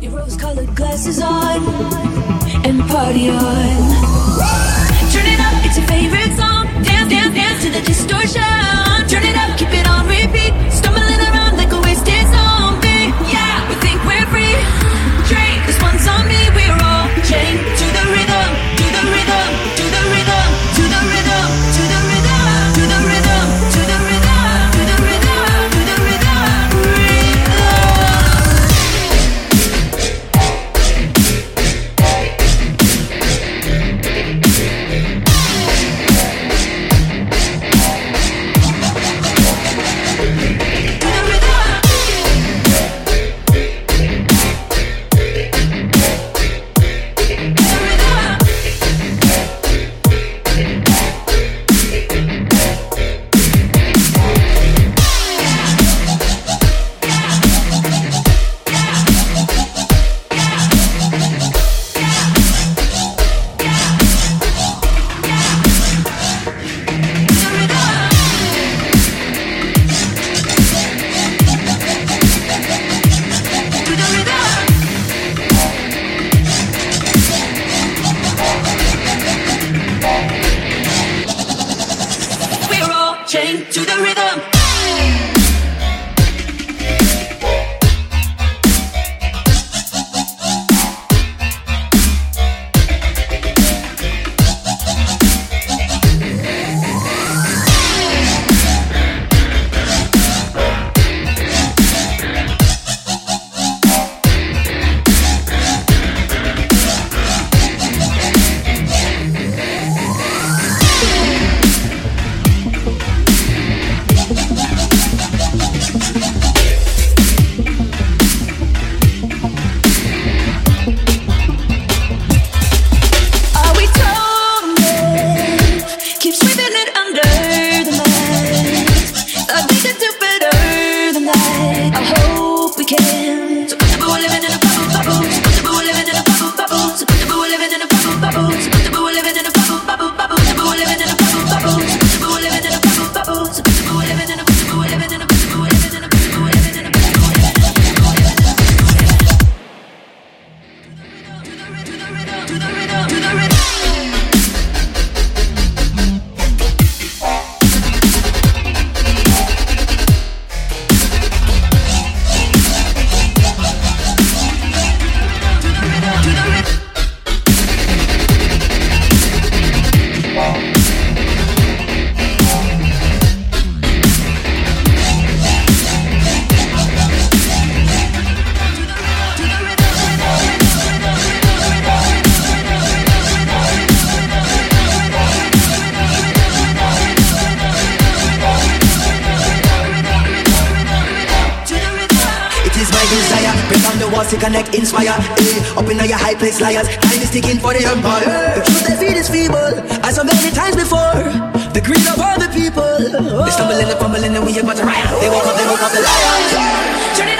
Your rose colored glasses on and party on. to the river. want to connect, inspire. Hey, up in your high place, liars. Time is ticking for the empire. The truth they feed is feeble, as so many times before. The greed of all the people. Oh. They stumble and they fumble and we about to riot. They woke up, they woke up, the lions.